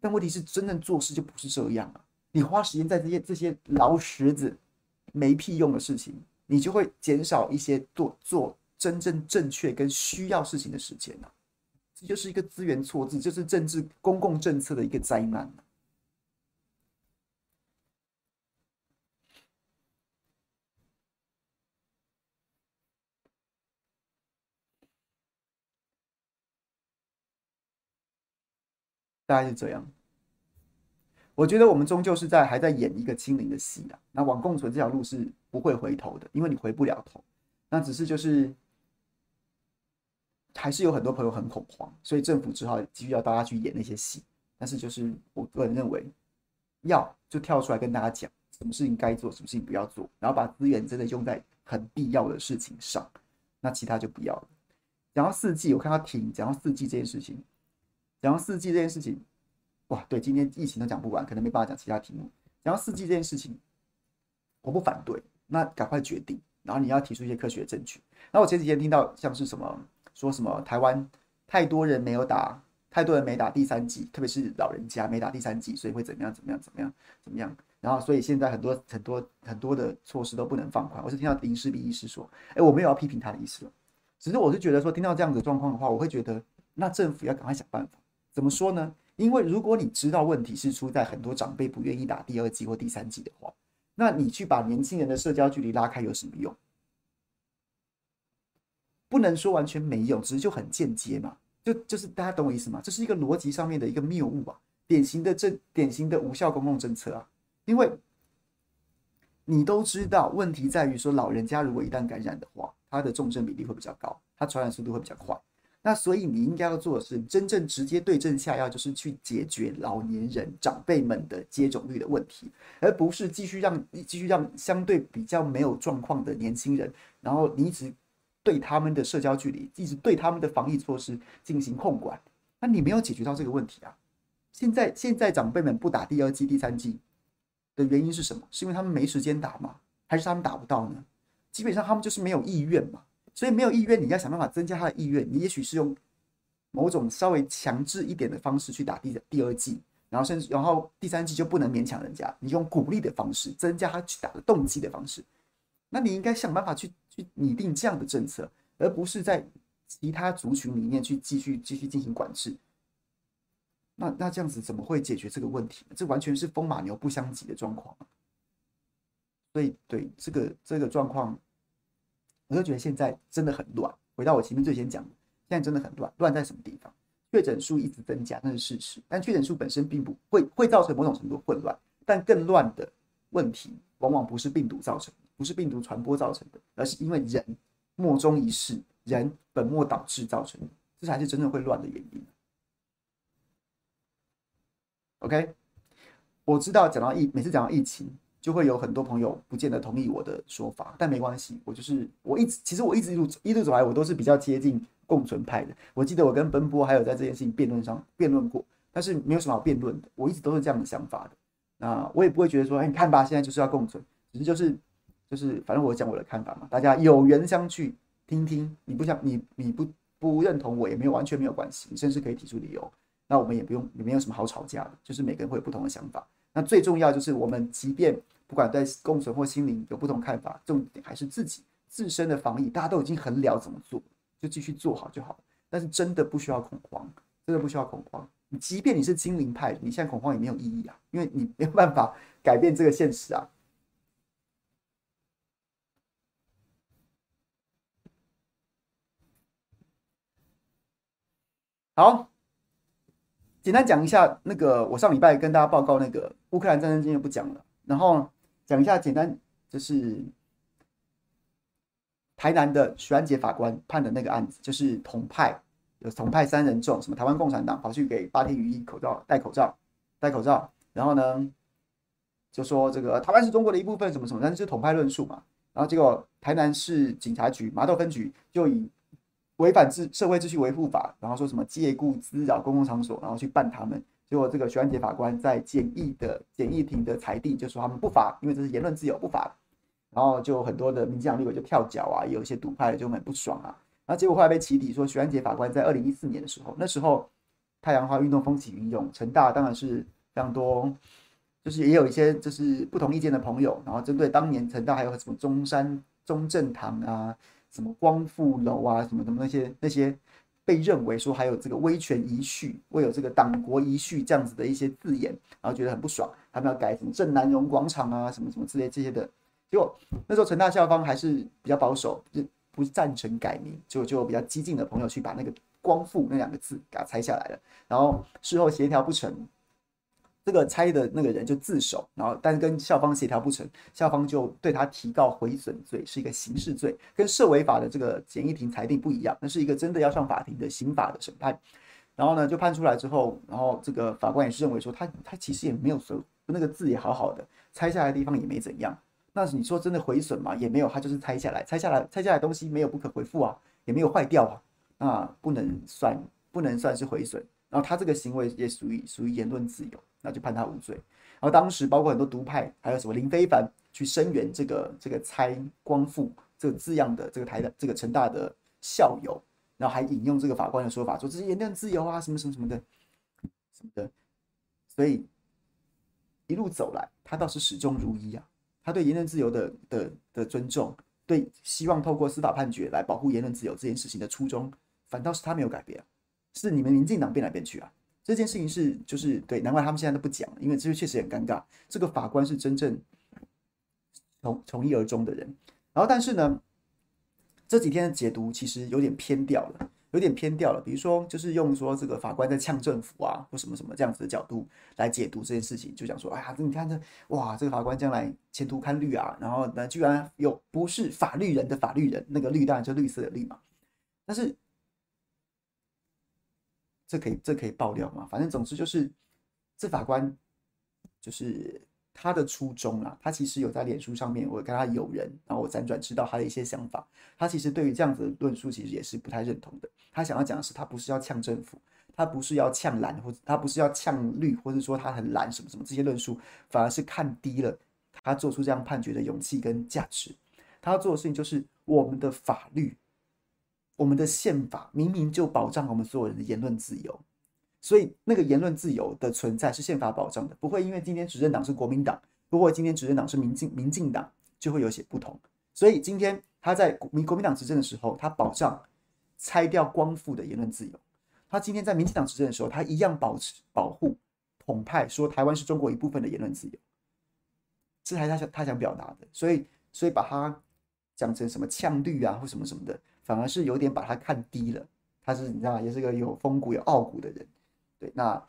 S1: 但问题是，真正做事就不是这样啊！你花时间在这些这些劳什子没屁用的事情，你就会减少一些做做真正正确跟需要事情的时间啊。这就是一个资源错置，就是政治公共政策的一个灾难。大概是这样。我觉得我们终究是在还在演一个清零的戏啊。那往共存这条路是不会回头的，因为你回不了头。那只是就是。还是有很多朋友很恐慌，所以政府只好继续要大家去演那些戏。但是，就是我个人认为，要就跳出来跟大家讲，什么事情该做，什么事情不要做，然后把资源真的用在很必要的事情上，那其他就不要了。讲到四季，我看到停，讲到四季这件事情，讲到四季这件事情，哇，对，今天疫情都讲不完，可能没办法讲其他题目。讲到四季这件事情，我不反对，那赶快决定，然后你要提出一些科学证据。那我前几天听到像是什么。说什么台湾太多人没有打太多人没打第三剂，特别是老人家没打第三剂，所以会怎么样怎么样怎么样怎么样。然后所以现在很多很多很多的措施都不能放宽。我是听到林诗碧医师说，哎，我没有要批评他的意思，只是我是觉得说，听到这样子的状况的话，我会觉得那政府要赶快想办法。怎么说呢？因为如果你知道问题是出在很多长辈不愿意打第二剂或第三剂的话，那你去把年轻人的社交距离拉开有什么用？不能说完全没用，只是就很间接嘛，就就是大家懂我意思吗？这是一个逻辑上面的一个谬误啊，典型的政典型的无效公共政策啊，因为你都知道问题在于说老人家如果一旦感染的话，他的重症比例会比较高，他传染速度会比较快。那所以你应该要做的是真正直接对症下药，就是去解决老年人长辈们的接种率的问题，而不是继续让继续让相对比较没有状况的年轻人，然后你一直对他们的社交距离，一直对他们的防疫措施进行控管，那你没有解决到这个问题啊！现在现在长辈们不打第二剂、第三剂的原因是什么？是因为他们没时间打吗？还是他们打不到呢？基本上他们就是没有意愿嘛。所以没有意愿，你要想办法增加他的意愿。你也许是用某种稍微强制一点的方式去打第第二剂，然后甚至然后第三剂就不能勉强人家。你用鼓励的方式增加他去打的动机的方式，那你应该想办法去去拟定这样的政策，而不是在其他族群里面去继续继续进行管制。那那这样子怎么会解决这个问题？这完全是风马牛不相及的状况。所以对这个这个状况。我就觉得现在真的很乱。回到我前面最先讲的，现在真的很乱。乱在什么地方？确诊数一直增加，那是事实。但确诊数本身并不会会造成某种程度混乱。但更乱的问题，往往不是病毒造成，不是病毒传播造成的，而是因为人莫衷一是，人本末倒置造成的。这才是真正会乱的原因。OK，我知道讲到疫，每次讲到疫情。就会有很多朋友不见得同意我的说法，但没关系，我就是我一直其实我一直一路一路走来，我都是比较接近共存派的。我记得我跟奔波还有在这件事情辩论上辩论过，但是没有什么好辩论的，我一直都是这样的想法的。那我也不会觉得说，哎，你看吧，现在就是要共存，只是就是就是反正我讲我的看法嘛，大家有缘相聚听听，你不想你你不不认同我也没有完全没有关系，你甚至可以提出理由，那我们也不用也没有什么好吵架的，就是每个人会有不同的想法。那最重要就是我们即便。不管在共存或心灵有不同看法，重点还是自己自身的防疫，大家都已经很了怎么做，就继续做好就好。但是真的不需要恐慌，真的不需要恐慌。你即便你是精灵派，你现在恐慌也没有意义啊，因为你没有办法改变这个现实啊。好，简单讲一下那个，我上礼拜跟大家报告那个乌克兰战争，今天不讲了，然后。讲一下简单，就是台南的徐安杰法官判的那个案子，就是统派有统派三人众，什么台湾共产党跑去给八天雨衣口罩戴口罩戴口罩，然后呢就说这个台湾是中国的一部分，什么什么，但是就统派论述嘛。然后结果台南市警察局麻豆分局就以违反治社会秩序维护法，然后说什么借故滋扰公共场所，然后去办他们。结果，这个徐安杰法官在简易的简易庭的裁定就说他们不罚，因为这是言论自由不罚。然后就很多的民进党立委就跳脚啊，也有一些独派的就很不爽啊。然后结果后来被起底说，徐安杰法官在二零一四年的时候，那时候太阳花运动风起云涌，成大当然是非常多，就是也有一些就是不同意见的朋友。然后针对当年成大还有什么中山中正堂啊，什么光复楼啊，什么什么那些那些。被认为说还有这个威权遗绪，会有这个党国遗绪这样子的一些字眼，然后觉得很不爽，他们要改什么郑南荣广场啊，什么什么之类这些的。结果那时候成大校方还是比较保守，就不赞成改名，就就比较激进的朋友去把那个光复那两个字给它拆下来了，然后事后协调不成。这个拆的那个人就自首，然后但是跟校方协调不成，校方就对他提告毁损罪，是一个刑事罪，跟社维法的这个简易庭裁定不一样，那是一个真的要上法庭的刑法的审判。然后呢，就判出来之后，然后这个法官也是认为说他他其实也没有说那个字也好好的，拆下来的地方也没怎样。那你说真的毁损吗？也没有，他就是拆下来，拆下来拆下来东西没有不可回复啊，也没有坏掉啊，那不能算不能算是毁损。然后他这个行为也属于属于言论自由。那就判他无罪。然后当时包括很多独派，还有什么林非凡去声援这个这个“拆光复”这个字样的这个台的这个成大的校友，然后还引用这个法官的说法，说这是言论自由啊，什么什么什么的，什么的。所以一路走来，他倒是始终如一啊。他对言论自由的的的尊重，对希望透过司法判决来保护言论自由这件事情的初衷，反倒是他没有改变。是你们民进党变来变去啊。这件事情是就是对，难怪他们现在都不讲，因为这个确实很尴尬。这个法官是真正从从一而终的人，然后但是呢，这几天的解读其实有点偏掉了，有点偏掉了。比如说，就是用说这个法官在呛政府啊，或什么什么这样子的角度来解读这件事情，就讲说，哎呀，你看这哇，这个法官将来前途堪虑啊，然后呢，居然有不是法律人的法律人，那个绿当然就绿色的绿嘛，但是。这可以，这可以爆料吗？反正总之就是，这法官就是他的初衷啊。他其实有在脸书上面，我跟他有人，然后我辗转知道他的一些想法。他其实对于这样子的论述，其实也是不太认同的。他想要讲的是，他不是要呛政府，他不是要呛蓝，或者他不是要呛绿，或者说他很蓝什么什么这些论述，反而是看低了他做出这样判决的勇气跟价值。他要做的事情就是我们的法律。我们的宪法明明就保障我们所有人的言论自由，所以那个言论自由的存在是宪法保障的，不会因为今天执政党是国民党，不会今天执政党是民进民进党就会有些不同。所以今天他在民国民党执政的时候，他保障拆掉光复的言论自由；他今天在民进党执政的时候，他一样保持保护统派说台湾是中国一部分的言论自由。这还是他想他想表达的，所以所以把他讲成什么呛绿啊或什么什么的。反而是有点把他看低了，他是你知道也是个有风骨、有傲骨的人。对，那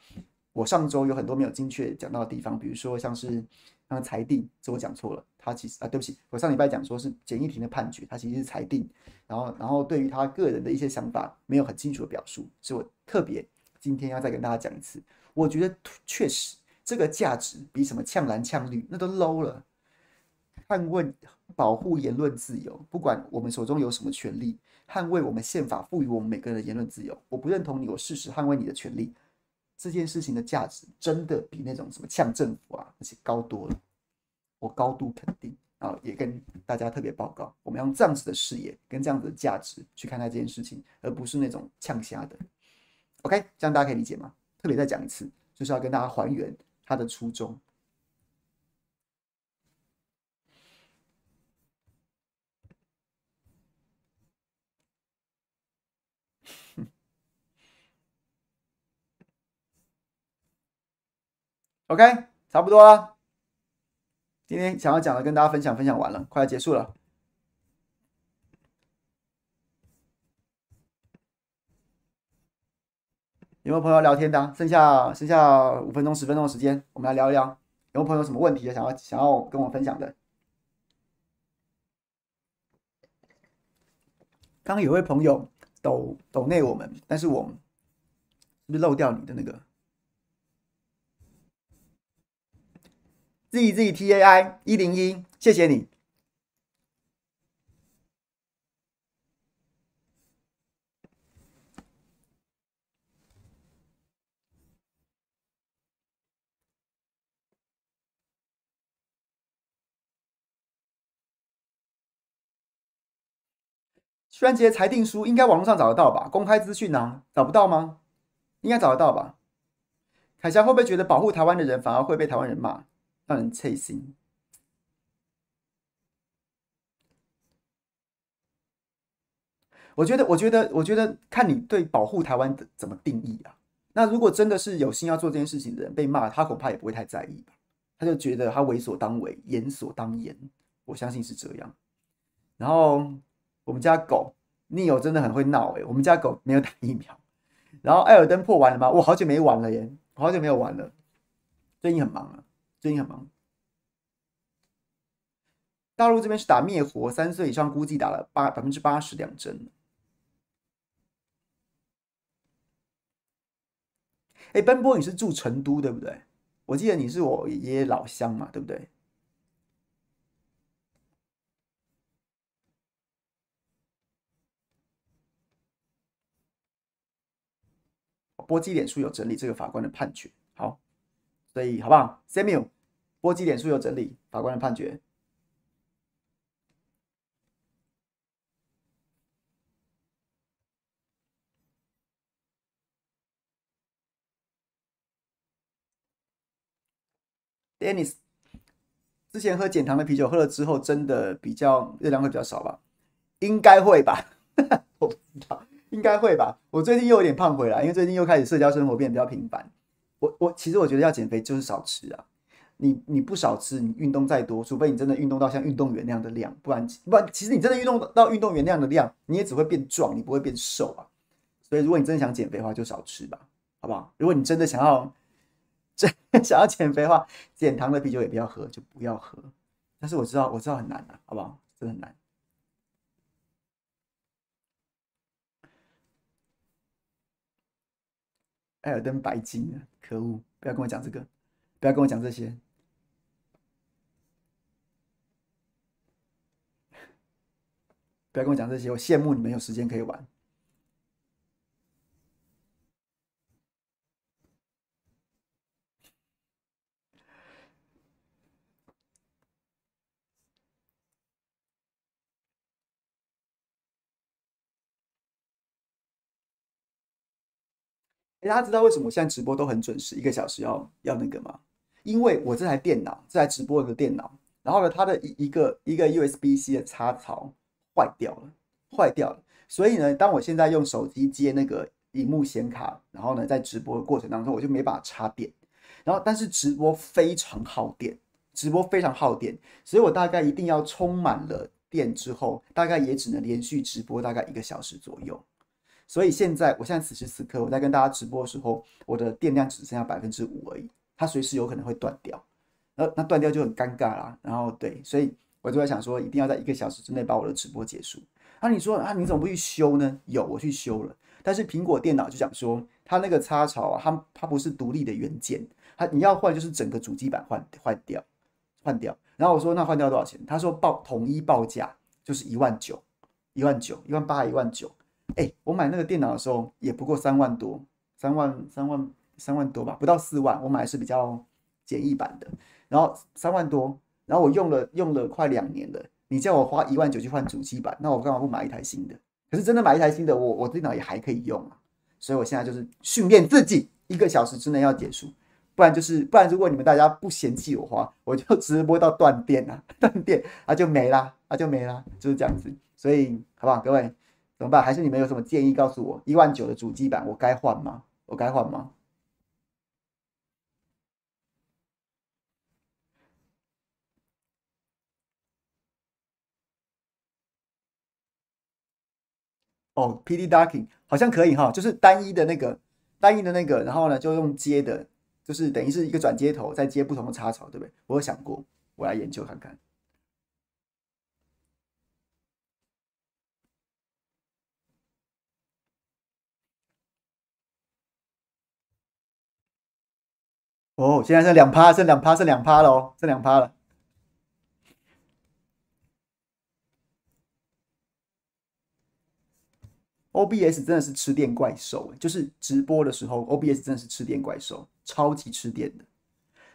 S1: 我上周有很多没有精确讲到的地方，比如说像是那个裁定，这我讲错了，他其实啊，对不起，我上礼拜讲说是简易庭的判决，他其实是裁定，然后然后对于他个人的一些想法没有很清楚的表述，所以我特别今天要再跟大家讲一次，我觉得确实这个价值比什么呛蓝呛绿那都 low 了，捍卫。保护言论自由，不管我们手中有什么权利，捍卫我们宪法赋予我们每个人的言论自由。我不认同你，我誓死捍卫你的权利。这件事情的价值真的比那种什么呛政府啊那些高多了。我高度肯定啊，也跟大家特别报告，我们用这样子的视野跟这样子的价值去看待这件事情，而不是那种呛瞎的。OK，这样大家可以理解吗？特别再讲一次，就是要跟大家还原他的初衷。OK，差不多了。今天想要讲的跟大家分享分享完了，快要结束了。有没有朋友聊天的？剩下剩下五分钟、十分钟的时间，我们来聊一聊。有没有朋友什么问题想要想要跟我分享的？刚刚有位朋友抖抖内我们，但是我是不是漏掉你的那个？Z Z T A I 一零一，谢谢你。虽然这些裁定书应该网络上找得到吧？公开资讯啊，找不到吗？应该找得到吧？凯翔会不会觉得保护台湾的人反而会被台湾人骂？让人刺心。我觉得，我觉得，我觉得，看你对保护台湾的怎么定义啊？那如果真的是有心要做这件事情的人被骂，他恐怕也不会太在意吧？他就觉得他为所当为，严所当严。我相信是这样。然后我们家狗 Neo 真的很会闹诶，我们家狗没有打疫苗。然后艾尔登破完了吗？我好久没玩了耶，我好久没有玩了，最近很忙啊。最近很忙。大陆这边是打灭活，三岁以上估计打了八百分之八十两针。哎，奔波，你是住成都对不对？我记得你是我爷爷老乡嘛，对不对？波基脸书有整理这个法官的判决，好。所以好不好？Samuel，波及点数有整理法官的判决。Dennis，之前喝减糖的啤酒喝了之后，真的比较热量会比较少吧？应该会吧？我不知道，应该会吧？我最近又有点胖回来，因为最近又开始社交生活变得比较频繁。我我其实我觉得要减肥就是少吃啊。你你不少吃，你运动再多，除非你真的运动到像运动员那样的量，不然不然，其实你真的运动到运动员那样的量，你也只会变壮，你不会变瘦啊。所以如果你真的想减肥的话，就少吃吧，好不好？如果你真的想要真想要减肥的话，减糖的啤酒也不要喝，就不要喝。但是我知道我知道很难啊，好不好？真的很难。艾尔登白金啊，可恶！不要跟我讲这个。不要跟我讲这些，不要跟我讲这些，我羡慕你们有时间可以玩。大家知道为什么我现在直播都很准时，一个小时要要那个吗？因为我这台电脑，这台直播的电脑，然后呢，它的一一个一个 USB-C 的插槽坏掉了，坏掉了。所以呢，当我现在用手机接那个荧幕显卡，然后呢，在直播的过程当中，我就没办法插电。然后，但是直播非常耗电，直播非常耗电，所以我大概一定要充满了电之后，大概也只能连续直播大概一个小时左右。所以现在，我现在此时此刻我在跟大家直播的时候，我的电量只剩下百分之五而已。它随时有可能会断掉，那那断掉就很尴尬啦。然后对，所以我就在想说，一定要在一个小时之内把我的直播结束。那、啊、你说啊，你怎么不去修呢？有，我去修了。但是苹果电脑就讲说，它那个插槽啊，它它不是独立的元件，它你要换就是整个主机板换换掉，换掉。然后我说那换掉多少钱？他说报统一报价就是一万九，一万九，一万八，一万九。哎，我买那个电脑的时候也不过三万多，三万三万。三万多吧，不到四万。我买的是比较简易版的，然后三万多，然后我用了用了快两年了。你叫我花一万九去换主机板，那我干嘛不买一台新的？可是真的买一台新的，我我电脑也还可以用啊。所以我现在就是训练自己，一个小时之内要结束，不然就是不然。如果你们大家不嫌弃我花，我就直播到断电啊，断电啊就没啦，啊就没啦，就是这样子。所以好不好，各位怎么办？还是你们有什么建议告诉我？一万九的主机板我该换吗？我该换吗？哦，PD Docking 好像可以哈，就是单一的那个，单一的那个，然后呢就用接的，就是等于是一个转接头，再接不同的插槽，对不对？我有想过，我来研究看看。哦，现在剩两趴，剩两趴，剩两趴了哦，剩两趴了。OBS 真的是吃电怪兽，就是直播的时候，OBS 真的是吃电怪兽，超级吃电的。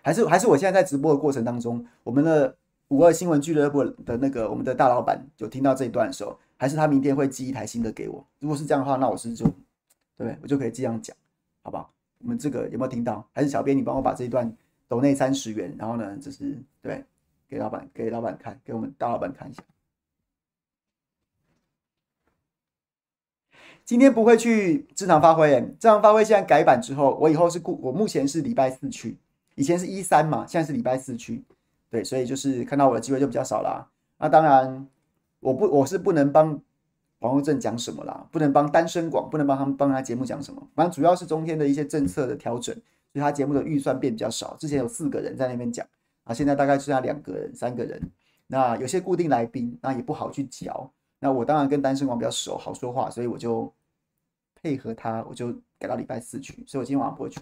S1: 还是还是我现在在直播的过程当中，我们的五二新闻俱乐部的那个我们的大老板有听到这一段的时候，还是他明天会寄一台新的给我？如果是这样的话，那我是就对？我就可以这样讲，好不好？我们这个有没有听到？还是小编你帮我把这一段抖内三十元，然后呢，就是对，给老板给老板看，给我们大老板看一下。今天不会去正常发挥，正常发挥现在改版之后，我以后是固，我目前是礼拜四去，以前是一三嘛，现在是礼拜四去，对，所以就是看到我的机会就比较少啦。那当然，我不，我是不能帮黄佑正讲什么啦，不能帮单身广，不能帮他们帮他节目讲什么。反正主要是中天的一些政策的调整，所以他节目的预算变比较少。之前有四个人在那边讲，啊，现在大概剩下两个人、三个人。那有些固定来宾，那也不好去嚼。那我当然跟单身广比较熟，好说话，所以我就。配合他，我就改到礼拜四去，所以我今天晚上不会去，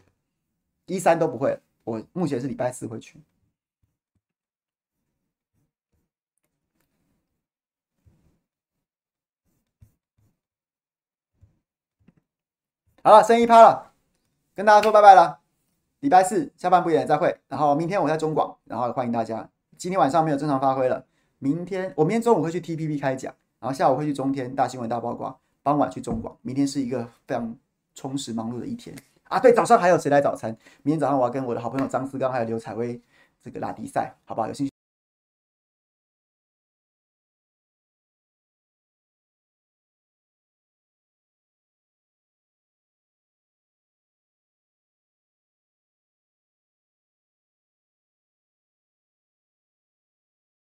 S1: 一三都不会。我目前是礼拜四会去。好了，剩一趴了，跟大家说拜拜了。礼拜四下班不演再会，然后明天我在中广，然后欢迎大家。今天晚上没有正常发挥了，明天我明天中午会去 TPP 开讲，然后下午会去中天大新闻大曝光。傍晚去中广，明天是一个非常充实忙碌的一天啊！对，早上还有谁来早餐？明天早上我要跟我的好朋友张思刚还有刘采薇，这个拉迪赛，好不好？有兴趣